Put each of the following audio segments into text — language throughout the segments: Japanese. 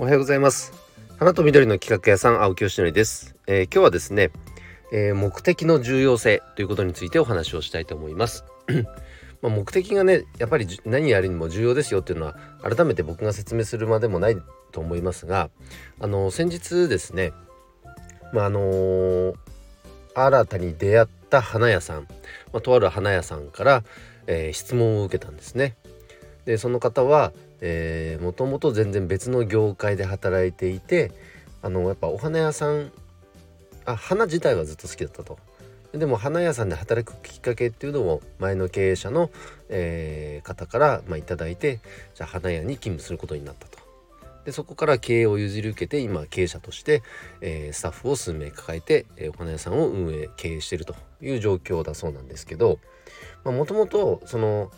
おはようございます。花と緑の企画屋さん青木よしのりです、えー、今日はですね、えー、目的の重要性ということについてお話をしたいと思います。まあ、目的がねやっぱり何やるにも重要ですよっていうのは改めて僕が説明するまでもないと思いますがあの先日ですねまああのー、新たに出会った花屋さん、まあ、とある花屋さんから、えー、質問を受けたんですね。でその方はもともと全然別の業界で働いていてあのやっぱお花屋さんあ花自体はずっと好きだったと。でも花屋さんで働くきっかけっていうのを前の経営者の、えー、方から、まあ、いただいてじゃあ花屋に勤務することになったと。でそこから経営を譲り受けて今経営者として、えー、スタッフを数名抱えて、えー、お花屋さんを運営経営しているという状況だそうなんですけどもともとその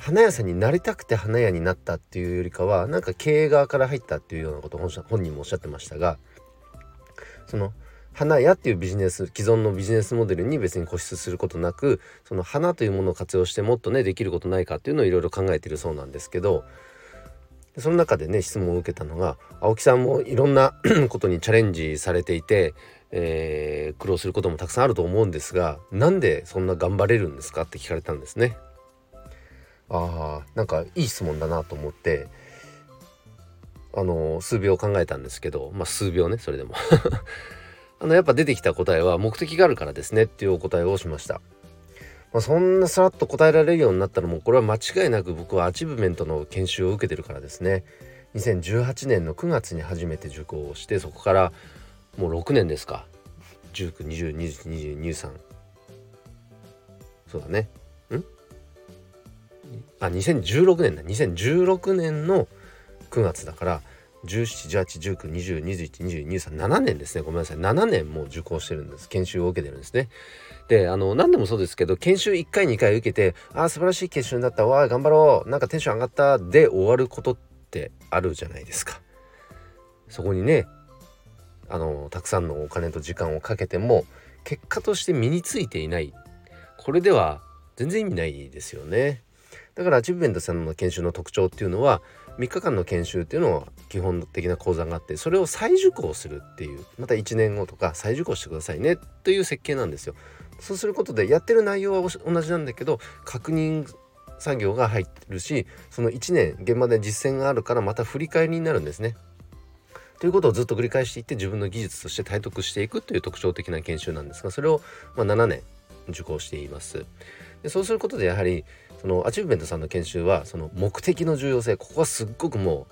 花屋さんになりたくて花屋になったっていうよりかはなんか経営側から入ったっていうようなことを本人もおっしゃってましたがその花屋っていうビジネス既存のビジネスモデルに別に固執することなくその花というものを活用してもっとねできることないかっていうのをいろいろ考えてるそうなんですけどその中でね質問を受けたのが青木さんもいろんな ことにチャレンジされていて、えー、苦労することもたくさんあると思うんですがなんでそんな頑張れるんですかって聞かれたんですね。あなんかいい質問だなと思ってあの数秒考えたんですけどまあ数秒ねそれでも。あのやっぱ出てきた答えは目的があるからですねっていうお答えをしました。まあ、そんなさらっと答えられるようになったらもこれは間違いなく僕はアチブメントの研修を受けてるからですね。2018年の9月に初めて受講をしてそこからもう6年ですか。1920212223そうだね。ん？あ2016年だ。2016年の9月だから17181920212223年ですね。ごめんなさい。7年も受講してるんです。研修を受けてるんですね。であの何でもそうですけど研修1回2回受けてああ素晴らしい研修になったわあ頑張ろうなんかテンション上がったで終わることってあるじゃないですか。そこにねあのたくさんのお金と時間をかけても結果として身についていない。これでは全然意味ないですよね。だからアチブメントさんの研修の特徴っていうのは3日間の研修っていうのは基本的な講座があってそれを再受講するっていうまた1年後とか再受講してくださいねという設計なんですよ。そうすることでやってる内容は同じなんだけど確認作業が入ってるしその1年現場で実践があるからまた振り返りになるんですね。ということをずっと繰り返していって自分の技術として体得していくという特徴的な研修なんですがそれをま7年受講しています。でそうすることでやはりそのアチーブメントさんの研修はその目的の重要性ここはすっごくも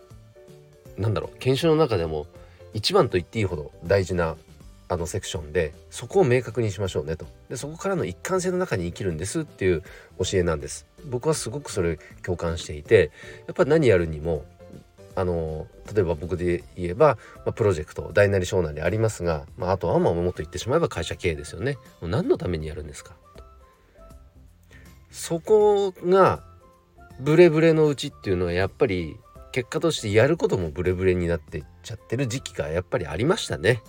うなんだろう研修の中でも一番と言っていいほど大事なあのセクションでそこを明確にしましょうねと。でそこからの一貫性の中に生きるんですっていう教えなんです。僕はすごくそれ共感していてやっぱり何やるにもあの例えば僕で言えば、まあ、プロジェクト大なり小なりありますが、まあ、あとはまあもっと言ってしまえば会社経営ですよね。何のためにやるんですか？そこがブレブレのうちっていうのはやっぱり結果としてやることもブレブレになってっちゃってる時期がやっぱりありましたね。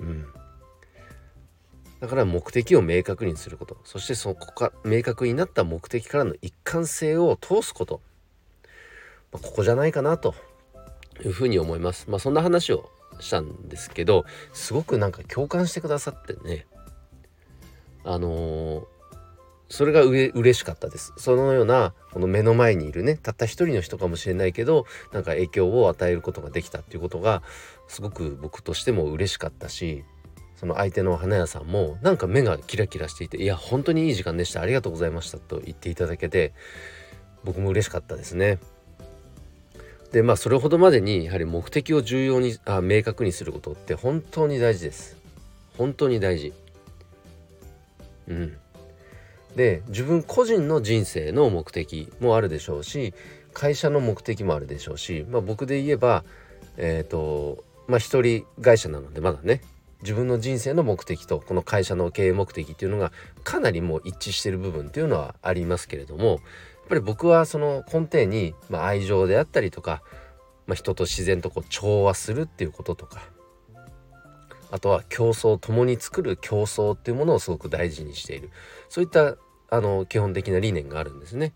うん。だから目的を明確にすることそしてそこか明確になった目的からの一貫性を通すこと、まあ、ここじゃないかなというふうに思います。まあそんな話をしたんですけどすごくなんか共感してくださってねあのーそれがうれ嬉しかったですそのようなこの目の前にいるねたった一人の人かもしれないけどなんか影響を与えることができたっていうことがすごく僕としても嬉しかったしその相手の花屋さんもなんか目がキラキラしていて「いや本当にいい時間でしたありがとうございました」と言っていただけて僕も嬉しかったですね。でまあそれほどまでにやはり目的を重要にあ明確にすることって本当に大事です。本当に大事。うん。で自分個人の人生の目的もあるでしょうし会社の目的もあるでしょうし、まあ、僕で言えばえっ、ー、とまあ一人会社なのでまだね自分の人生の目的とこの会社の経営目的っていうのがかなりもう一致してる部分っていうのはありますけれどもやっぱり僕はその根底に、まあ、愛情であったりとか、まあ、人と自然とこう調和するっていうこととかあとは競争共に作る競争っていうものをすごく大事にしている。そういったあの基本的な理念があるんですね。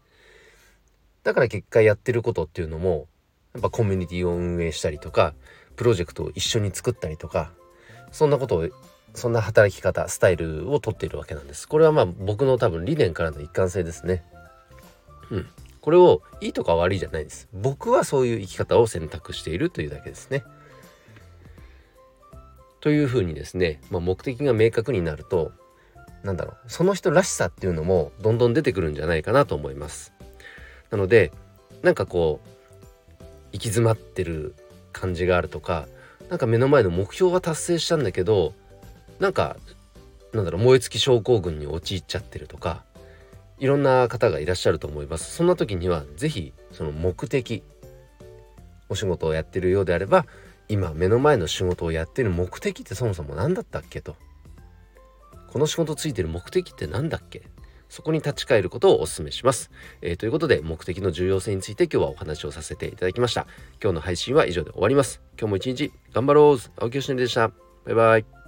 だから結果やってることっていうのもやっぱコミュニティを運営したりとかプロジェクトを一緒に作ったりとかそんなことをそんな働き方スタイルをとっているわけなんです。これはまあ僕の多分理念からの一貫性ですね。うん。これをいいとか悪いじゃないです。僕はそういう生き方を選択しているというだけですね。というふうにですね、まあ、目的が明確になるとなんだろうその人らしさっていうのもどんどん出てくるんじゃないかなと思います。なのでなんかこう行き詰まってる感じがあるとかなんか目の前の目標は達成したんだけどなんかなんだろう燃え尽き症候群に陥っちゃってるとかいろんな方がいらっしゃると思います。そんな時には是非その目的お仕事をやってるようであれば今目の前の仕事をやってる目的ってそもそも何だったっけと。この仕事ついてる目的って何だっけ？そこに立ち返ることをお勧めします、えー、ということで目的の重要性について今日はお話をさせていただきました。今日の配信は以上で終わります。今日も一日頑張ろう。青木よしでした。バイバイ。